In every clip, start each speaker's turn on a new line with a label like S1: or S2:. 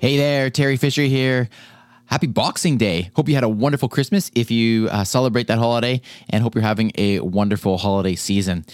S1: Hey there, Teri Fisher here. Happy Boxing Day. Hope you had a wonderful Christmas if you uh, celebrate that holiday, and hope you're having a wonderful holiday season.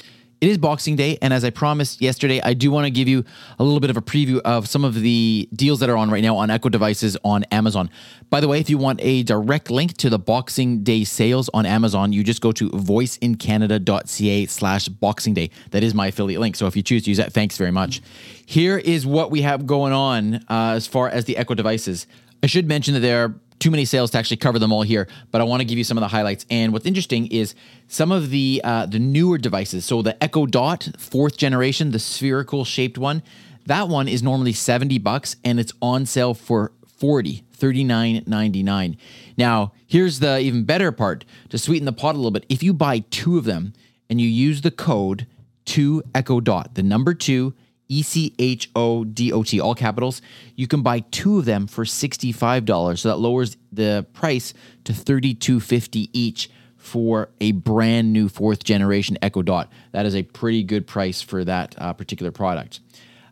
S1: It is Boxing Day, and as I promised yesterday, I do want to give you a little bit of a preview of some of the deals that are on right now on Echo devices on Amazon. By the way, if you want a direct link to the Boxing Day sales on Amazon, you just go to voiceincanada.ca slash Boxing Day. That is my affiliate link. So if you choose to use that, thanks very much. Here is what we have going on uh, as far as the Echo devices. I should mention that there are too many sales to actually cover them all here, but I want to give you some of the highlights. And what's interesting is some of the uh, the newer devices. So the Echo Dot fourth generation, the spherical shaped one, that one is normally 70 bucks and it's on sale for 40, 39.99. Now, here's the even better part to sweeten the pot a little bit. If you buy two of them and you use the code 2 Echo Dot, the number 2 E C H O D O T, all capitals. You can buy two of them for $65. So that lowers the price to $32.50 each for a brand new fourth generation Echo Dot. That is a pretty good price for that uh, particular product.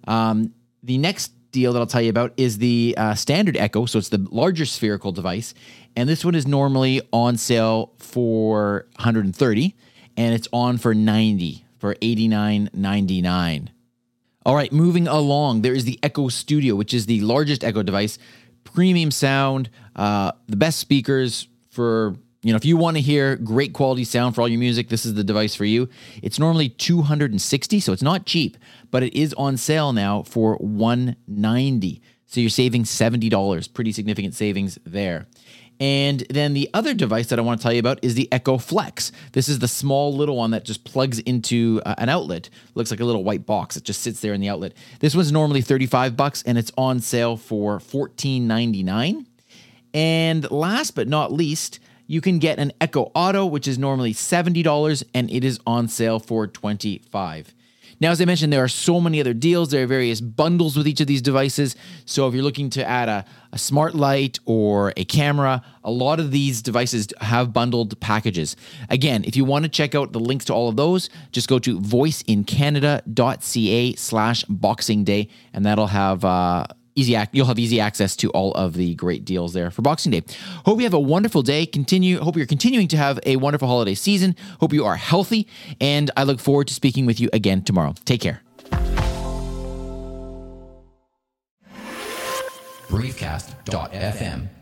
S1: Um, the next deal that I'll tell you about is the uh, standard Echo. So it's the larger spherical device. And this one is normally on sale for 130 and it's on for 90 for 89.99. All right, moving along, there is the Echo Studio, which is the largest Echo device, premium sound, uh, the best speakers for you know if you want to hear great quality sound for all your music, this is the device for you. It's normally 260, so it's not cheap, but it is on sale now for 190. So you're saving $70, pretty significant savings there. And then the other device that I want to tell you about is the Echo Flex. This is the small little one that just plugs into uh, an outlet. Looks like a little white box. It just sits there in the outlet. This one's normally 35 bucks and it's on sale for 14.99. And last but not least, you can get an Echo Auto, which is normally $70 and it is on sale for 25. Now, as I mentioned, there are so many other deals. There are various bundles with each of these devices. So if you're looking to add a, a smart light or a camera, a lot of these devices have bundled packages. Again, if you want to check out the links to all of those, just go to voiceincanada.ca slash boxing day, and that'll have uh, easy you'll have easy access to all of the great deals there for Boxing Day. Hope you have a wonderful day. Continue hope you're continuing to have a wonderful holiday season. Hope you are healthy and I look forward to speaking with you again tomorrow. Take care.
S2: briefcast.fm